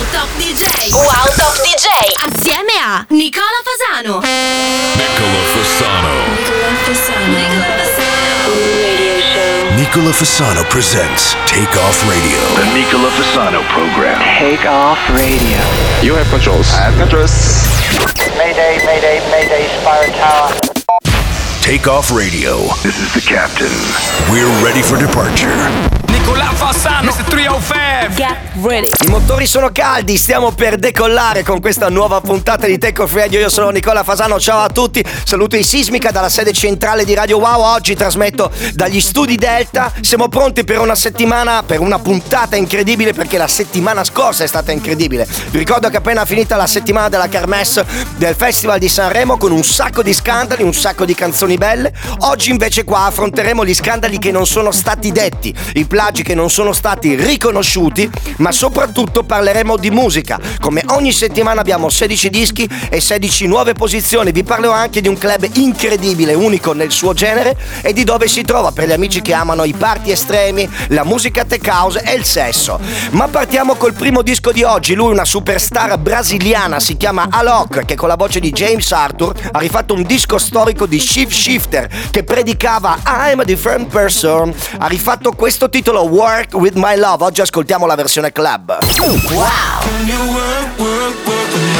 Wow Top DJ. Wow Top DJ. Assieme a Nicola Fasano. Nicola Fasano. Nicola Fasano. Nicola Fasano. Radio show. Nicola Fasano presents Take Off Radio. The Nicola Fasano program. Take off radio. You have controls. I have controls. Mayday, mayday, mayday, Spire Tower. Take Off Radio. This is the captain. We're ready for departure. Nicola Fassano, Mr. 305. Get ready. I motori sono caldi, stiamo per decollare con questa nuova puntata di Take Off Radio. Io sono Nicola Fasano, ciao a tutti. Saluto in sismica dalla sede centrale di Radio Wow. Oggi trasmetto dagli studi Delta. Siamo pronti per una settimana, per una puntata incredibile perché la settimana scorsa è stata incredibile. Vi ricordo che è appena finita la settimana della Kermesse del Festival di Sanremo con un sacco di scandali, un sacco di canzoni belle. Oggi invece qua affronteremo gli scandali che non sono stati detti, i plagi che non sono stati riconosciuti, ma soprattutto parleremo di musica. Come ogni settimana abbiamo 16 dischi e 16 nuove posizioni. Vi parlerò anche di un club incredibile, unico nel suo genere e di dove si trova per gli amici che amano i party estremi, la musica tech house e il sesso. Ma partiamo col primo disco di oggi. Lui, una superstar brasiliana, si chiama Alok, che con la voce di James Arthur ha rifatto un disco storico di Shift Shifter che predicava I'm a different person. Ha rifatto questo titolo Work with My Love. Oggi ascoltiamo la versione club. Nicola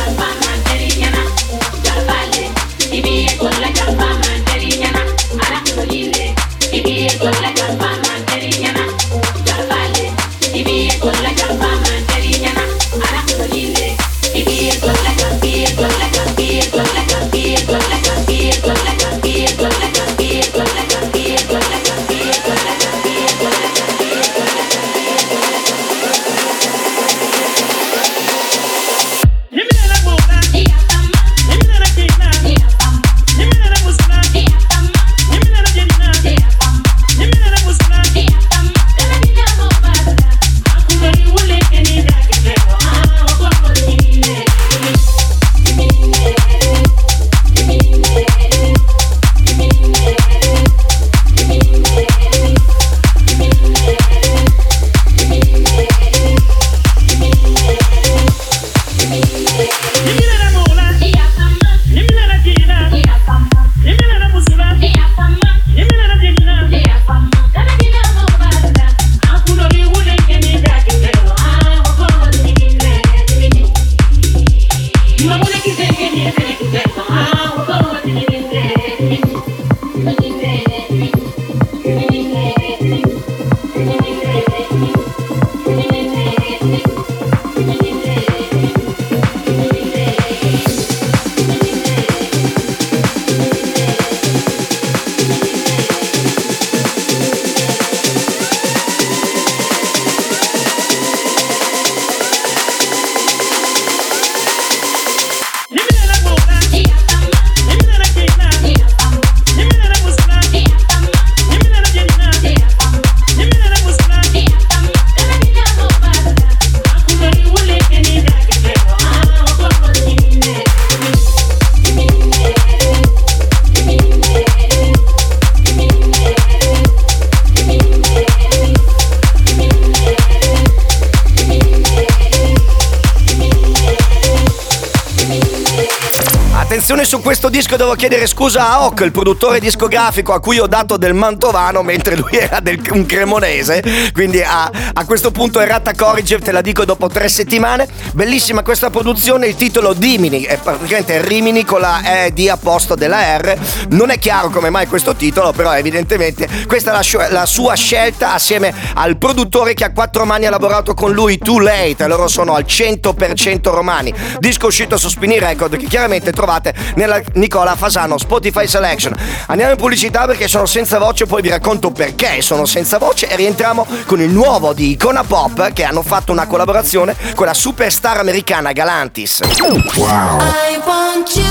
Chiedere scusa a Hoc, il produttore discografico a cui ho dato del mantovano mentre lui era del, un cremonese, quindi a, a questo punto errata corrige, te la dico dopo tre settimane. Bellissima questa produzione, il titolo Dimini, è praticamente Rimini con la E di a posto della R. Non è chiaro come mai questo titolo, però evidentemente questa è la, sua- la sua scelta assieme al produttore che a quattro mani ha lavorato con lui, Too Late, loro sono al 100% romani. Disco uscito su Spinny Record che chiaramente trovate nella Nicola Fasano Spotify Selection. Andiamo in pubblicità perché sono senza voce, poi vi racconto perché sono senza voce e rientriamo con il nuovo di Icona Pop che hanno fatto una collaborazione con la superstar americana Galantis. I want you.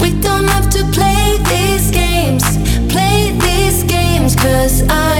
We don't have to play these games. Play these games cause I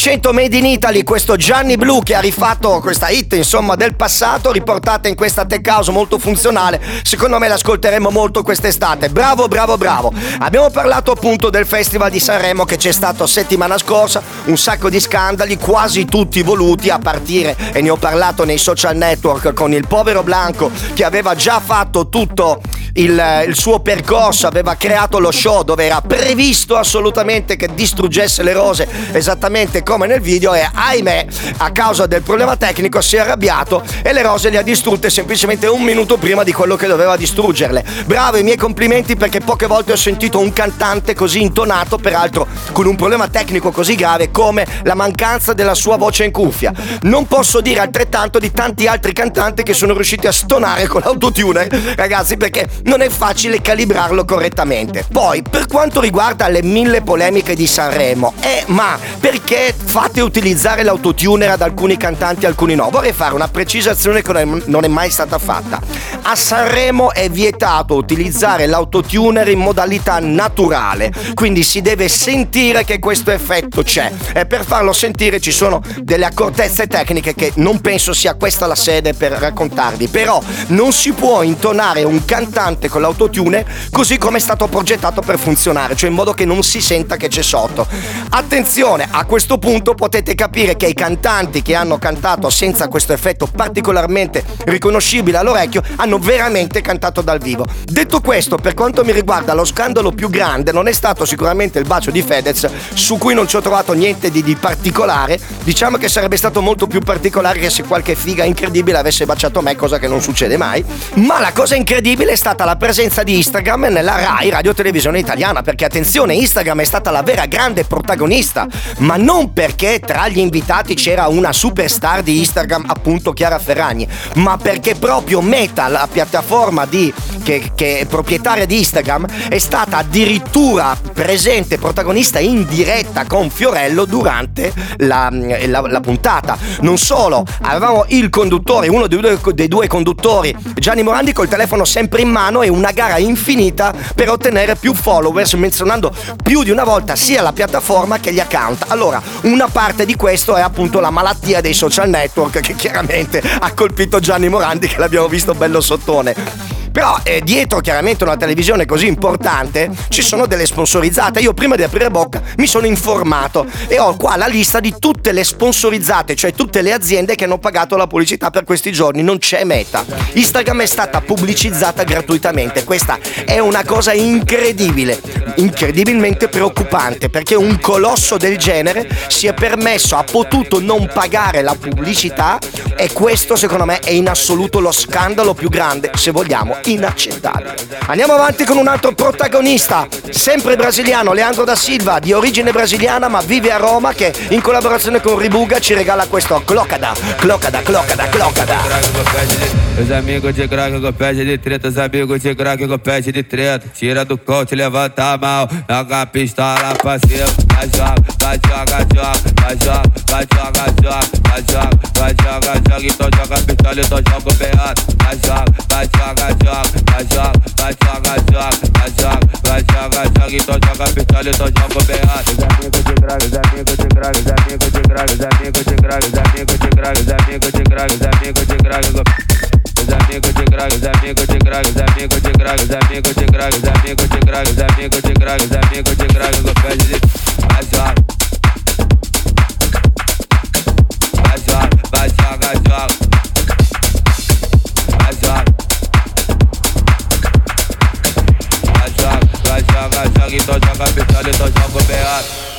100% made in Italy questo Gianni Blue che ha rifatto questa hit insomma del passato riportata in questa tech house molto funzionale. Secondo me l'ascolteremo molto quest'estate. Bravo bravo bravo. Abbiamo parlato appunto del festival di Sanremo che c'è stato settimana scorsa un sacco di scandali quasi tutti voluti a partire e ne ho parlato nei social network con il povero Blanco che aveva già fatto tutto il, il suo percorso aveva creato lo show dove era previsto assolutamente che distruggesse le rose esattamente come nel video e ahimè a causa del problema tecnico si è arrabbiato e le rose le ha distrutte semplicemente un minuto prima di quello che doveva distruggerle. Bravo, i miei complimenti perché poche volte ho sentito un cantante così intonato, peraltro con un problema tecnico così grave come la mancanza della sua voce in cuffia. Non posso dire altrettanto di tanti altri cantanti che sono riusciti a stonare con l'autotune, ragazzi, perché non è facile calibrarlo correttamente. Poi, per quanto riguarda le mille polemiche di Sanremo, eh, ma perché fate utilizzare l'autotuner ad alcuni cantanti e alcuni no? Vorrei fare una precisazione che non è- mai stata fatta. A Sanremo è vietato utilizzare l'autotuner in modalità naturale, quindi si deve sentire che questo effetto c'è e per farlo sentire ci sono delle accortezze tecniche che non penso sia questa la sede per raccontarvi, però non si può intonare un cantante con l'autotune così come è stato progettato per funzionare, cioè in modo che non si senta che c'è sotto. Attenzione, a questo punto potete capire che i cantanti che hanno cantato senza questo effetto particolarmente riconoscibile all'orecchio hanno veramente cantato dal vivo. Detto questo, per quanto mi riguarda, lo scandalo più grande non è stato sicuramente il bacio di Fedez, su cui non ci ho trovato niente di, di particolare. Diciamo che sarebbe stato molto più particolare che se qualche figa incredibile avesse baciato me, cosa che non succede mai. Ma la cosa incredibile è stata la presenza di Instagram nella Rai Radio Televisione Italiana, perché attenzione, Instagram è stata la vera grande protagonista, ma non perché tra gli invitati c'era una superstar di Instagram, appunto Chiara Ferragni, ma perché proprio Meta, la piattaforma di, che, che è proprietaria di Instagram, è stata addirittura presente, protagonista in diretta con Fiorello durante la, la- la puntata. Non solo, avevamo il conduttore, uno dei due, dei due conduttori, Gianni Morandi, col telefono sempre in mano e una gara infinita per ottenere più followers, menzionando più di una volta sia la piattaforma che gli account. Allora, una parte di questo è appunto la malattia dei social network che chiaramente ha colpito Gianni Morandi che l'abbiamo visto bello sottone. Però eh, dietro chiaramente una televisione così importante ci sono delle sponsorizzate. Io prima di aprire bocca mi sono informato e ho qua la lista di tutte le sponsorizzate, cioè tutte le aziende che hanno pagato la pubblicità per questi giorni. Non c'è meta. Instagram è stata pubblicizzata gratuitamente. Questa è una cosa incredibile, incredibilmente preoccupante perché un colosso del genere si è permesso, ha potuto non pagare la pubblicità e questo secondo me è in assoluto lo scandalo più grande, se vogliamo, inaccettabile. Andiamo avanti con un altro protagonista, sempre brasiliano, Leandro da Silva, di origine brasiliana ma vive a Roma che in collaborazione con Ribuga ci regala questo Clocada, Clocada, Clocada, Clocada. Os amigos de crack pede de treta, os amigos de crack pede de treta. Tira do cote, levanta a mão, joga a pistola pra cima. Vai joga, vai joga, joga, vai joga, vai joga, joga, vai joga, vai joga, joga. Então joga a pistola, então joga o beado. Vai joga, vai joga, joga, vai joga, vai joga, joga, vai joga, vai joga, joga. Então joga pistola, então joga o beado. Os amigos de crack, os amigos de crack, os amigos de crack, os amigos de crack, os amigos de crack, os amigos de crack, os amigos de crack. Os amigos de crack, os amigos de crack, os amigos de crack, os amigos de crack, os amigos de crack, os amigos de crack, os amigos de crack, com pede de vai joga. Vai joga, vai joga, joga. Vai joga. Joga, joga, joga, então joga pistola, então joga o beado.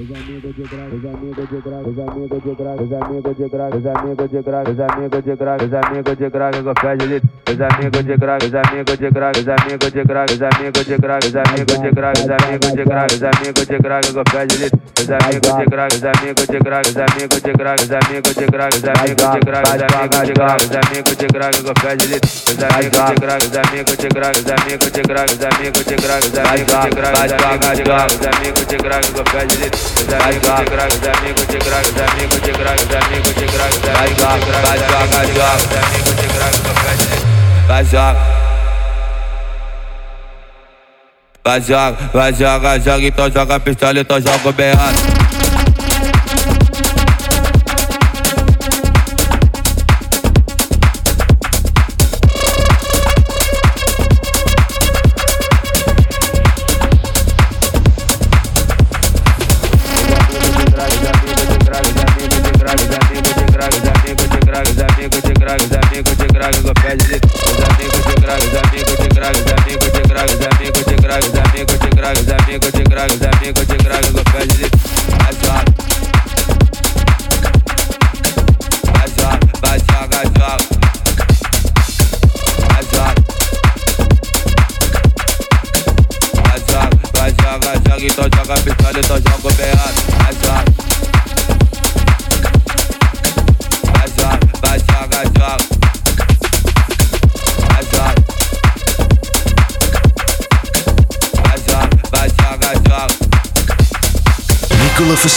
Os amigos de crack, os amigos de crack, os amigos de crack, os amigos de crack, os amigos de crack, os amigos de crack, os amigos de crack, com pede de os amigos de crack, os amigos de crack, os amigos de crack, os amigos de crack, os amigos de crack, os amigos de crack, os amigos de com pede de os amigos de crack, os amigos de crack, os amigos de crack, os amigos de crack, os amigos de crack, os amigos de crack, os amigos de com pede de os amigos de crack, os amigos de crack, os amigos de crack, os amigos de crack, os amigos de crack, os amigos de crack, os amigos de crack, com pede de os amigos de crack, os amigos de crack, os amigos de crack, os amigos de crack, os amigos vai joga, vai joga. Vai joga, então joga pistola, então joga o beado.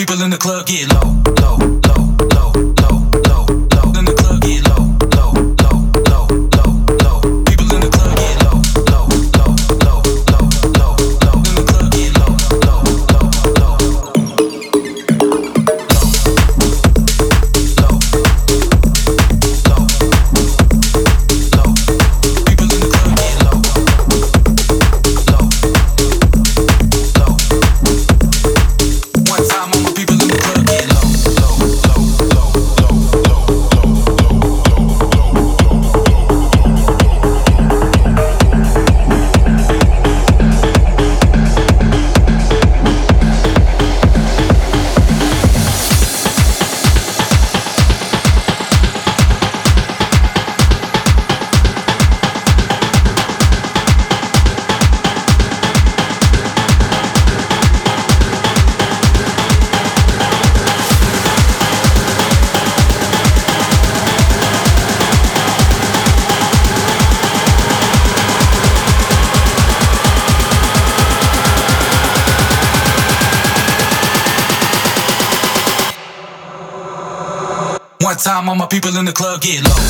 People in the club people in the club get low.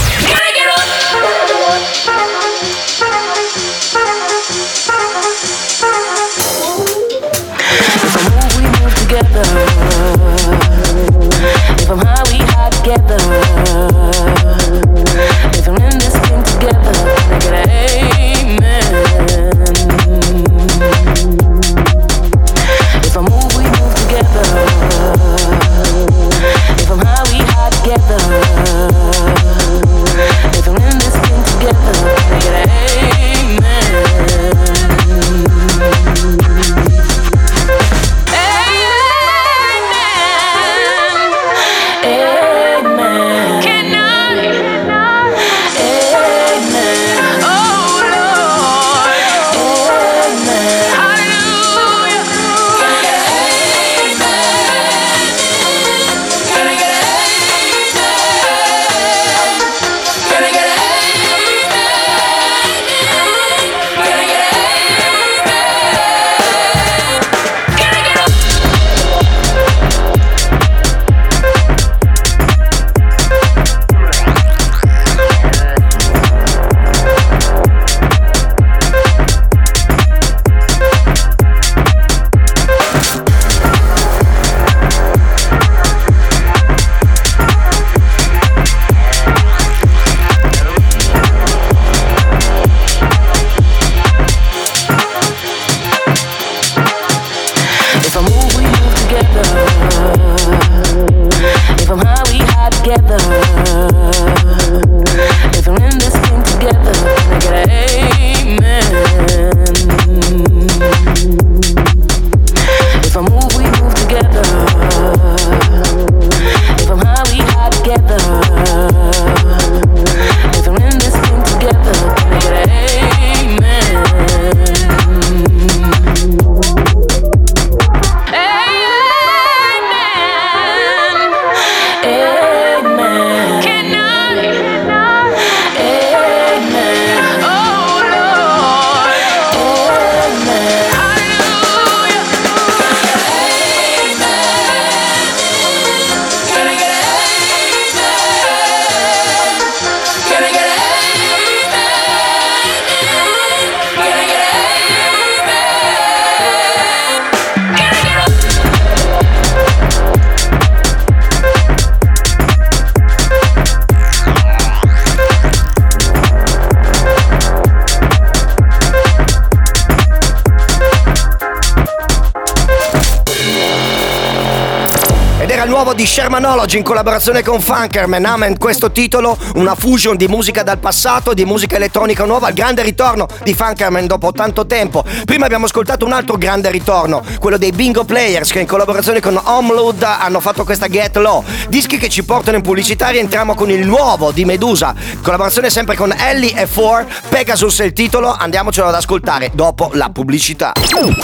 di Shermanology in collaborazione con Funkerman. Amen questo titolo, una fusion di musica dal passato e di musica elettronica nuova al grande ritorno di Funkerman dopo tanto tempo. Prima abbiamo ascoltato un altro grande ritorno, quello dei Bingo Players che in collaborazione con Homeload hanno fatto questa Get Low. Dischi che ci portano in pubblicità rientriamo con il nuovo di Medusa. Collaborazione sempre con Ellie e Four, Pegasus è il titolo, andiamocelo ad ascoltare dopo la pubblicità.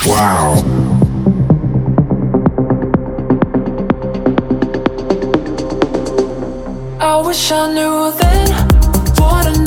Wow. wish I knew then what I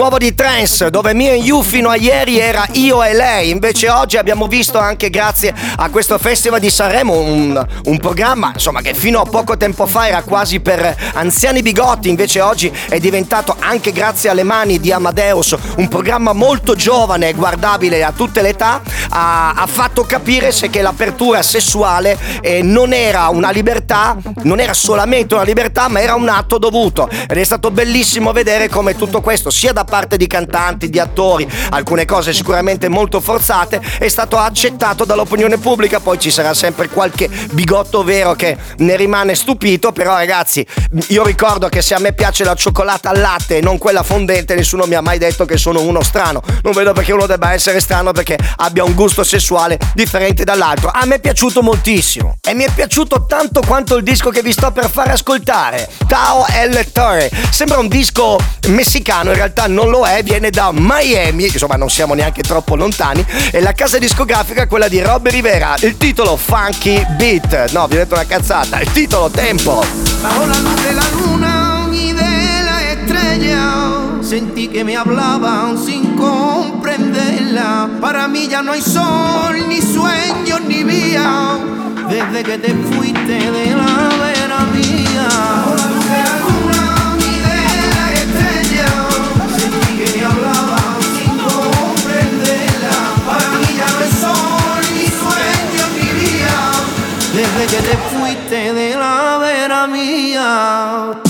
Nuovo di Trance, dove Me and You fino a ieri era io e lei. Invece oggi abbiamo visto anche grazie a questo Festival di Sanremo un, un programma, insomma, che fino a poco tempo fa era quasi per anziani bigotti, invece oggi è diventato anche grazie alle mani di Amadeus un programma molto giovane e guardabile a tutte le età. Ha, ha fatto capire se che l'apertura sessuale eh, non era una libertà, non era solamente una libertà, ma era un atto dovuto. Ed è stato bellissimo vedere come tutto questo, sia da parte di cantanti, di attori, alcune cose sicuramente molto forzate, è stato accettato dall'opinione pubblica. Poi ci sarà sempre qualche bigotto vero che ne rimane stupito. Però, ragazzi, io ricordo che se a me piace la cioccolata al latte e non quella fondente, nessuno mi ha mai detto che sono uno strano. Non vedo perché uno debba essere strano perché abbia un gusto sessuale differente dall'altro. A me è piaciuto moltissimo e mi è piaciuto tanto quanto il disco che vi sto per far ascoltare. Tao El Torre. Sembra un disco messicano, in realtà non lo è, viene da Miami, insomma non siamo neanche troppo lontani, e la casa discografica è quella di Rob Rivera. Il titolo Funky Beat. No, vi ho detto una cazzata. Il titolo Tempo. Bajo de la luna y de la estrella Sentí que me hablaban sin comprenderla Para mí ya no hay sol, ni sueños, ni vía Desde que te fuiste de la de la vera mía.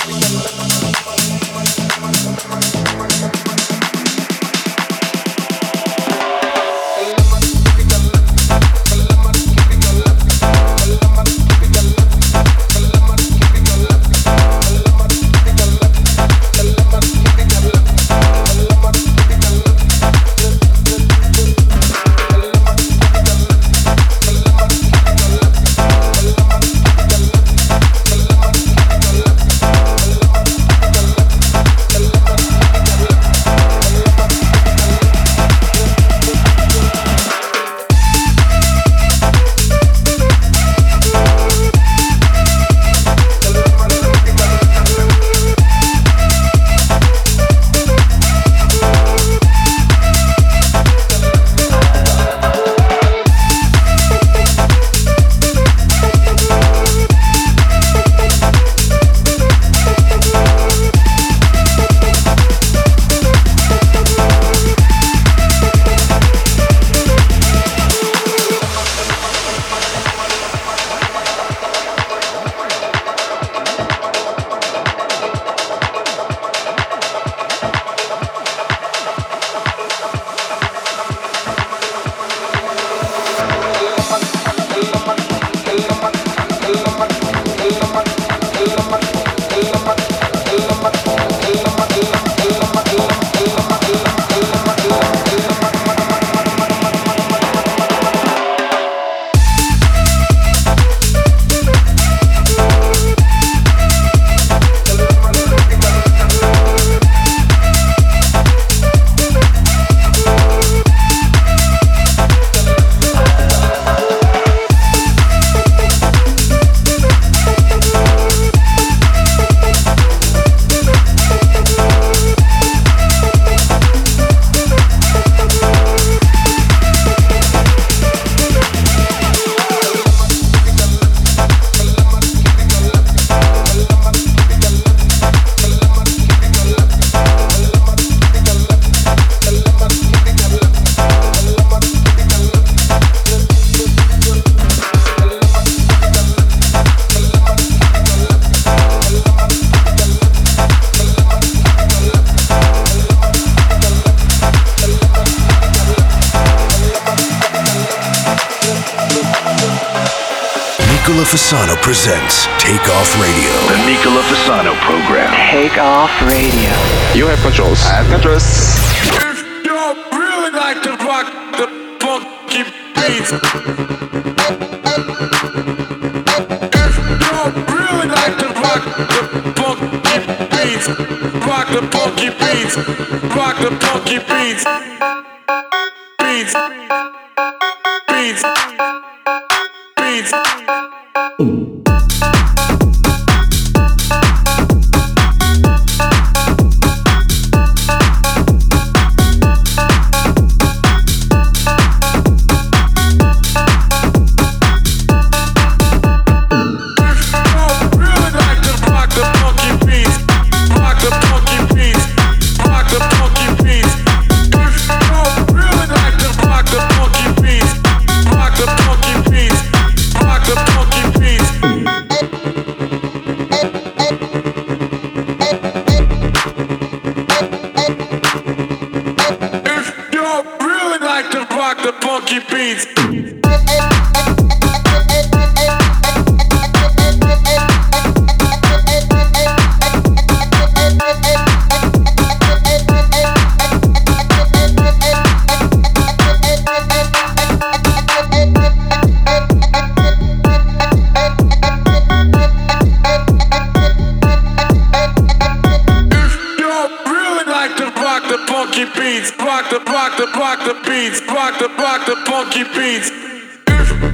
Like to rock the funky beats. If you really like to rock the funky beats. Rock the funky beats. Rock the funky beats. Beats. Beats.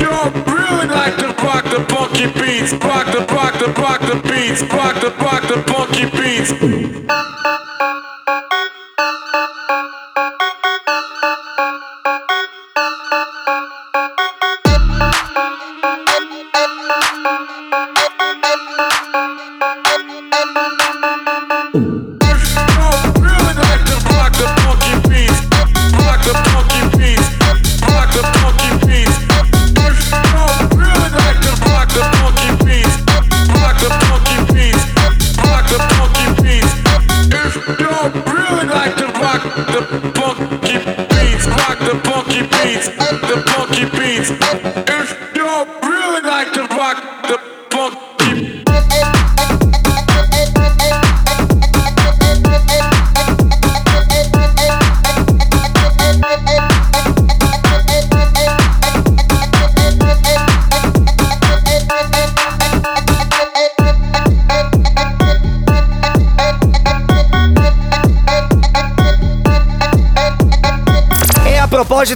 don't really like to rock the funky beats, rock the rock the rock the beats, rock the rock the funky beats.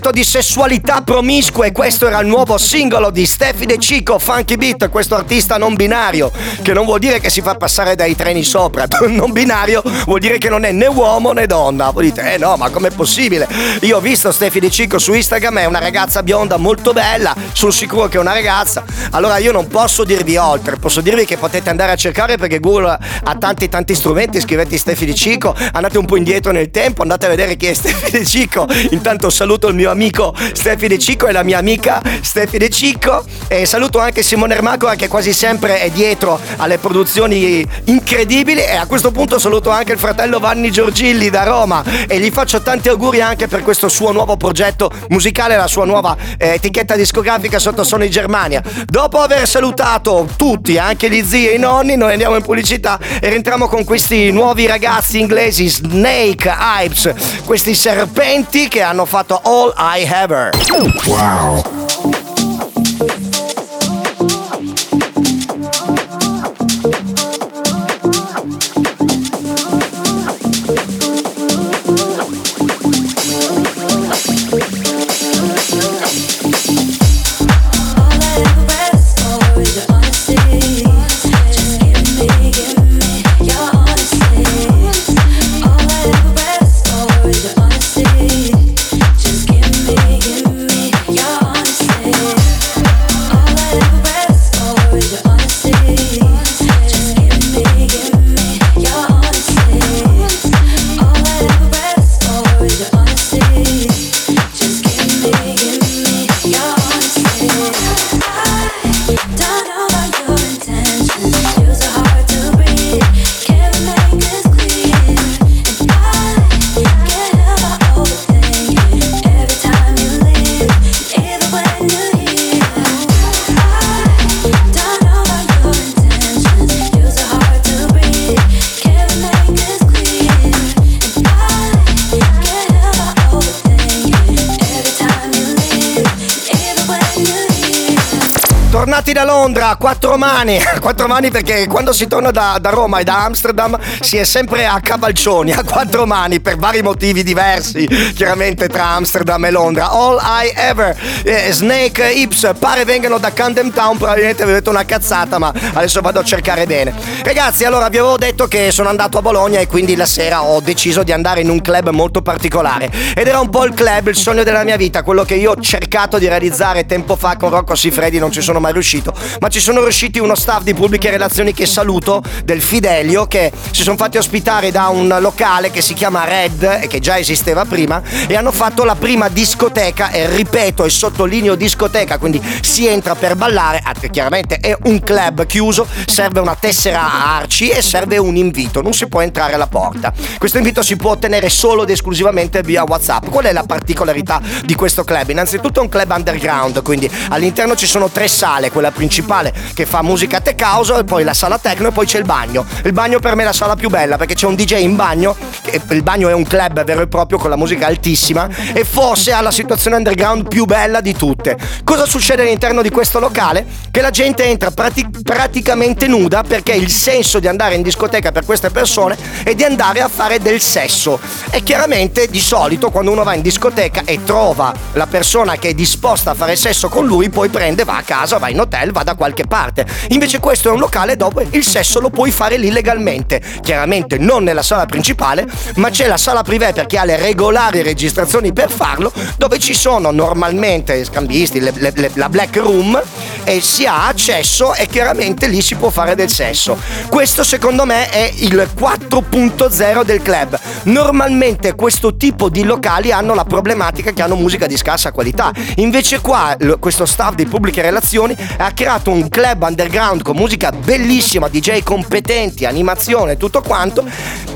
Proposito di sessualità promiscue, questo era il nuovo singolo di Steffi De Cico, Funky Beat, questo artista non binario, che non vuol dire che si fa passare dai treni sopra, non binario vuol dire che non è né uomo né donna. Voi dite, eh no, ma com'è possibile? Io ho visto Steffi De Cico su Instagram, è una ragazza bionda molto bella, sono sicuro che è una ragazza. Allora io non posso dirvi oltre, posso dirvi che potete andare a cercare perché Google ha tanti tanti strumenti, scrivete Steffi De Cico, andate un po' indietro nel tempo, andate a vedere chi è Steffi De Cico. Intanto saluto il mio amico Steffi De Cico e la mia amica Steffi De Cico e saluto anche Simone Ermacora che quasi sempre è dietro alle produzioni incredibili. E a questo punto saluto anche il fratello Vanni Giorgilli da Roma. E gli faccio tanti auguri anche per questo suo nuovo progetto musicale, la sua nuova eh, etichetta discografica sotto Sony Germania. Dopo aver salutato tutti, anche gli zii e i nonni, noi andiamo in pubblicità e rientriamo con questi nuovi ragazzi inglesi Snake Hypes, questi serpenti che hanno fatto All I Ever. Wow. Quattro mani, a quattro mani perché quando si torna da, da Roma e da Amsterdam si è sempre a cavalcioni, a quattro mani per vari motivi diversi, chiaramente tra Amsterdam e Londra. All I Ever, eh, Snake Hips, pare vengano da Camden Town, probabilmente ho detto una cazzata, ma adesso vado a cercare bene. Ragazzi, allora vi avevo detto che sono andato a Bologna e quindi la sera ho deciso di andare in un club molto particolare ed era un po' il club, il sogno della mia vita, quello che io ho cercato di realizzare tempo fa con Rocco Siffredi, non ci sono mai riuscito, ma ci sono riusciti uno staff di pubbliche relazioni che saluto, del Fidelio, che si sono fatti ospitare da un locale che si chiama Red e che già esisteva prima e hanno fatto la prima discoteca e ripeto e sottolineo discoteca, quindi si entra per ballare, ah, chiaramente è un club chiuso, serve una tessera Arci e serve un invito, non si può entrare alla porta. Questo invito si può ottenere solo ed esclusivamente via WhatsApp. Qual è la particolarità di questo club? Innanzitutto è un club underground, quindi all'interno ci sono tre sale, quella principale che fa musica tech house e poi la sala techno e poi c'è il bagno. Il bagno per me è la sala più bella perché c'è un DJ in bagno, il bagno è un club vero e proprio con la musica altissima e forse ha la situazione underground più bella di tutte. Cosa succede all'interno di questo locale? Che la gente entra prati- praticamente nuda perché il senso di andare in discoteca per queste persone è di andare a fare del sesso. E chiaramente di solito quando uno va in discoteca e trova la persona che è disposta a fare sesso con lui, poi prende, va a casa, va in hotel, va da qualche parte. Invece questo è un locale dove il sesso lo puoi fare lì legalmente. Chiaramente non nella sala principale, ma c'è la sala privé per chi ha le regolari registrazioni per farlo, dove ci sono normalmente scambisti, le- le- le- la black room e si ha accesso e chiaramente lì si può fare del sesso. Questo secondo me è il 4.0 del club. Normalmente questo tipo di locali hanno la problematica che hanno musica di scarsa qualità. Invece qua questo staff di pubbliche relazioni ha creato un club underground con musica bellissima, DJ competenti, animazione, tutto quanto,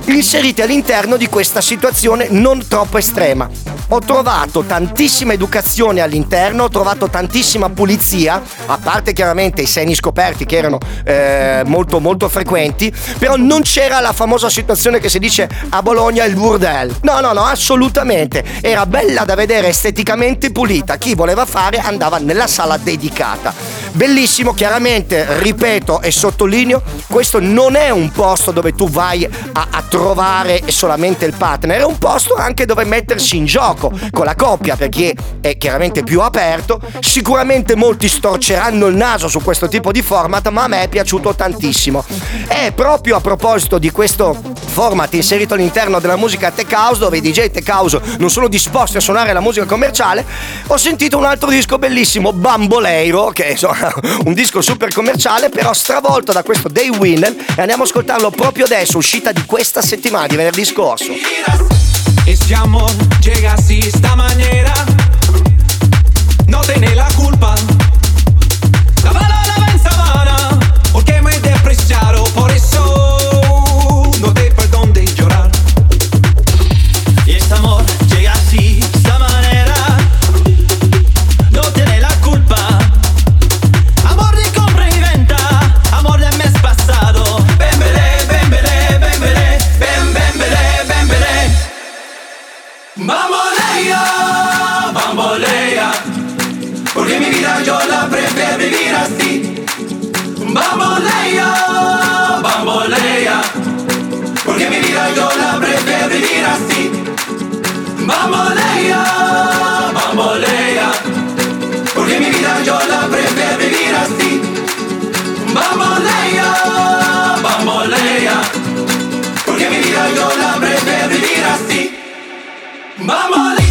inseriti all'interno di questa situazione non troppo estrema. Ho trovato tantissima educazione all'interno, ho trovato tantissima pulizia, a parte chiaramente i seni scoperti che erano eh, molto molto frequenti, però non c'era la famosa situazione che si dice a Bologna il burdel. No, no, no, assolutamente. Era bella da vedere esteticamente pulita. Chi voleva fare andava nella sala dedicata. Bellissimo, chiaramente, ripeto e sottolineo, questo non è un posto dove tu vai a, a trovare solamente il partner, è un posto anche dove mettersi in gioco con la coppia, perché è chiaramente più aperto. Sicuramente molti storceranno il naso su questo tipo di format, ma a me è piaciuto tantissimo. È proprio a proposito di questo format inserito all'interno della musica tech house, dove i DJ tech house non sono disposti a suonare la musica commerciale, ho sentito un altro disco bellissimo, Bamboleiro, che è insomma, un disco super commerciale, però stravolto da questo Day Winner e andiamo a ascoltarlo proprio adesso, uscita di questa settimana, di venerdì scorso. Este amor llega así, esta manera. No tiene la culpa. Yo la prefiero vivir así. Bambolea, bambolea, porque mi vida yo la prefiero vivir así. Bambolea, bambolea, porque mi vida yo la prefiero vivir así. Bambolea.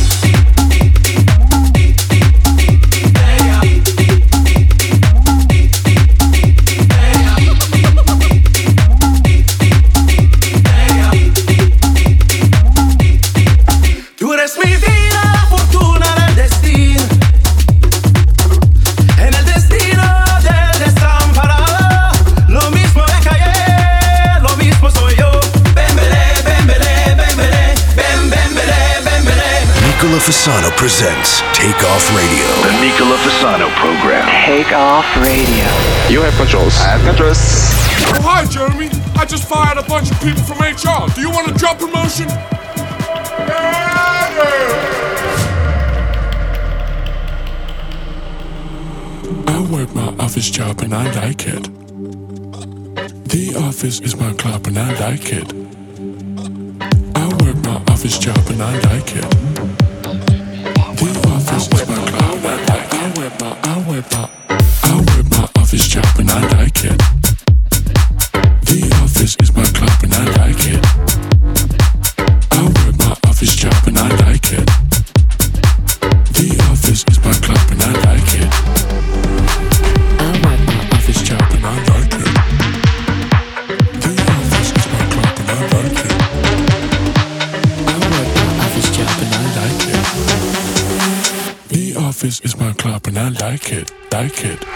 Presents Take Off Radio. The Nicola Fasano program. Take off radio. You have controls. I have controls. Oh, hi, Jeremy. I just fired a bunch of people from HR. Do you want a job promotion? I work my office job and I like it. The office is my club and I like it. I work my office job and I like it. Style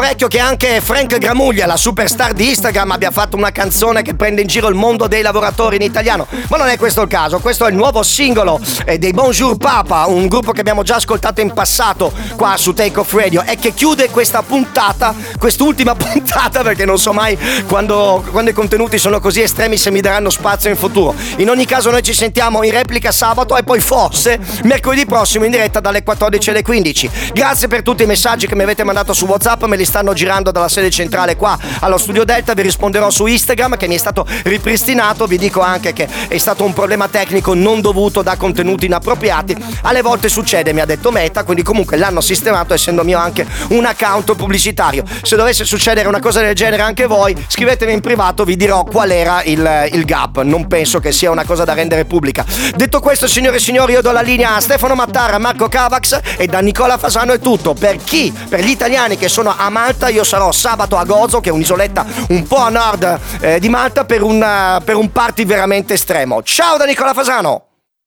all'orecchio che anche Frank Gramuglia, la superstar di Instagram, abbia fatto una canzone che prende in giro il mondo dei lavoratori in italiano. Ma non è questo il caso, questo è il nuovo singolo eh, dei Bonjour Papa, un gruppo che abbiamo già ascoltato in passato qua su Take Off Radio e che chiude questa puntata, quest'ultima puntata, perché non so mai quando, quando i contenuti sono così estremi se mi daranno spazio in futuro. In ogni caso noi ci sentiamo in replica sabato e poi forse mercoledì prossimo in diretta dalle 14 alle 15. Grazie per tutti i messaggi che mi avete mandato su WhatsApp, me li stanno girando dalla sede centrale qua allo studio Delta, vi risponderò su Instagram che mi è stato ripristinato, vi dico anche che è stato un problema tecnico non dovuto da contenuti inappropriati. Alle volte succede, mi ha detto Meta, quindi comunque l'hanno sistemato essendo mio anche un account pubblicitario. Se dovesse succedere una cosa del genere anche voi, scrivetemi in privato, vi dirò qual era il, il gap. Non penso che sia una cosa da rendere pubblica. Detto questo, signore e signori, io do la linea a Stefano Mattara, Marco Cavax e da Nicola Fasano è tutto. Per chi? Per gli italiani che sono a Malta, io sarò sabato a Gozo, che è un'isoletta un po' a nord eh, di Malta, per un, eh, per un party veramente estremo. Ciao da Nicola Fasano!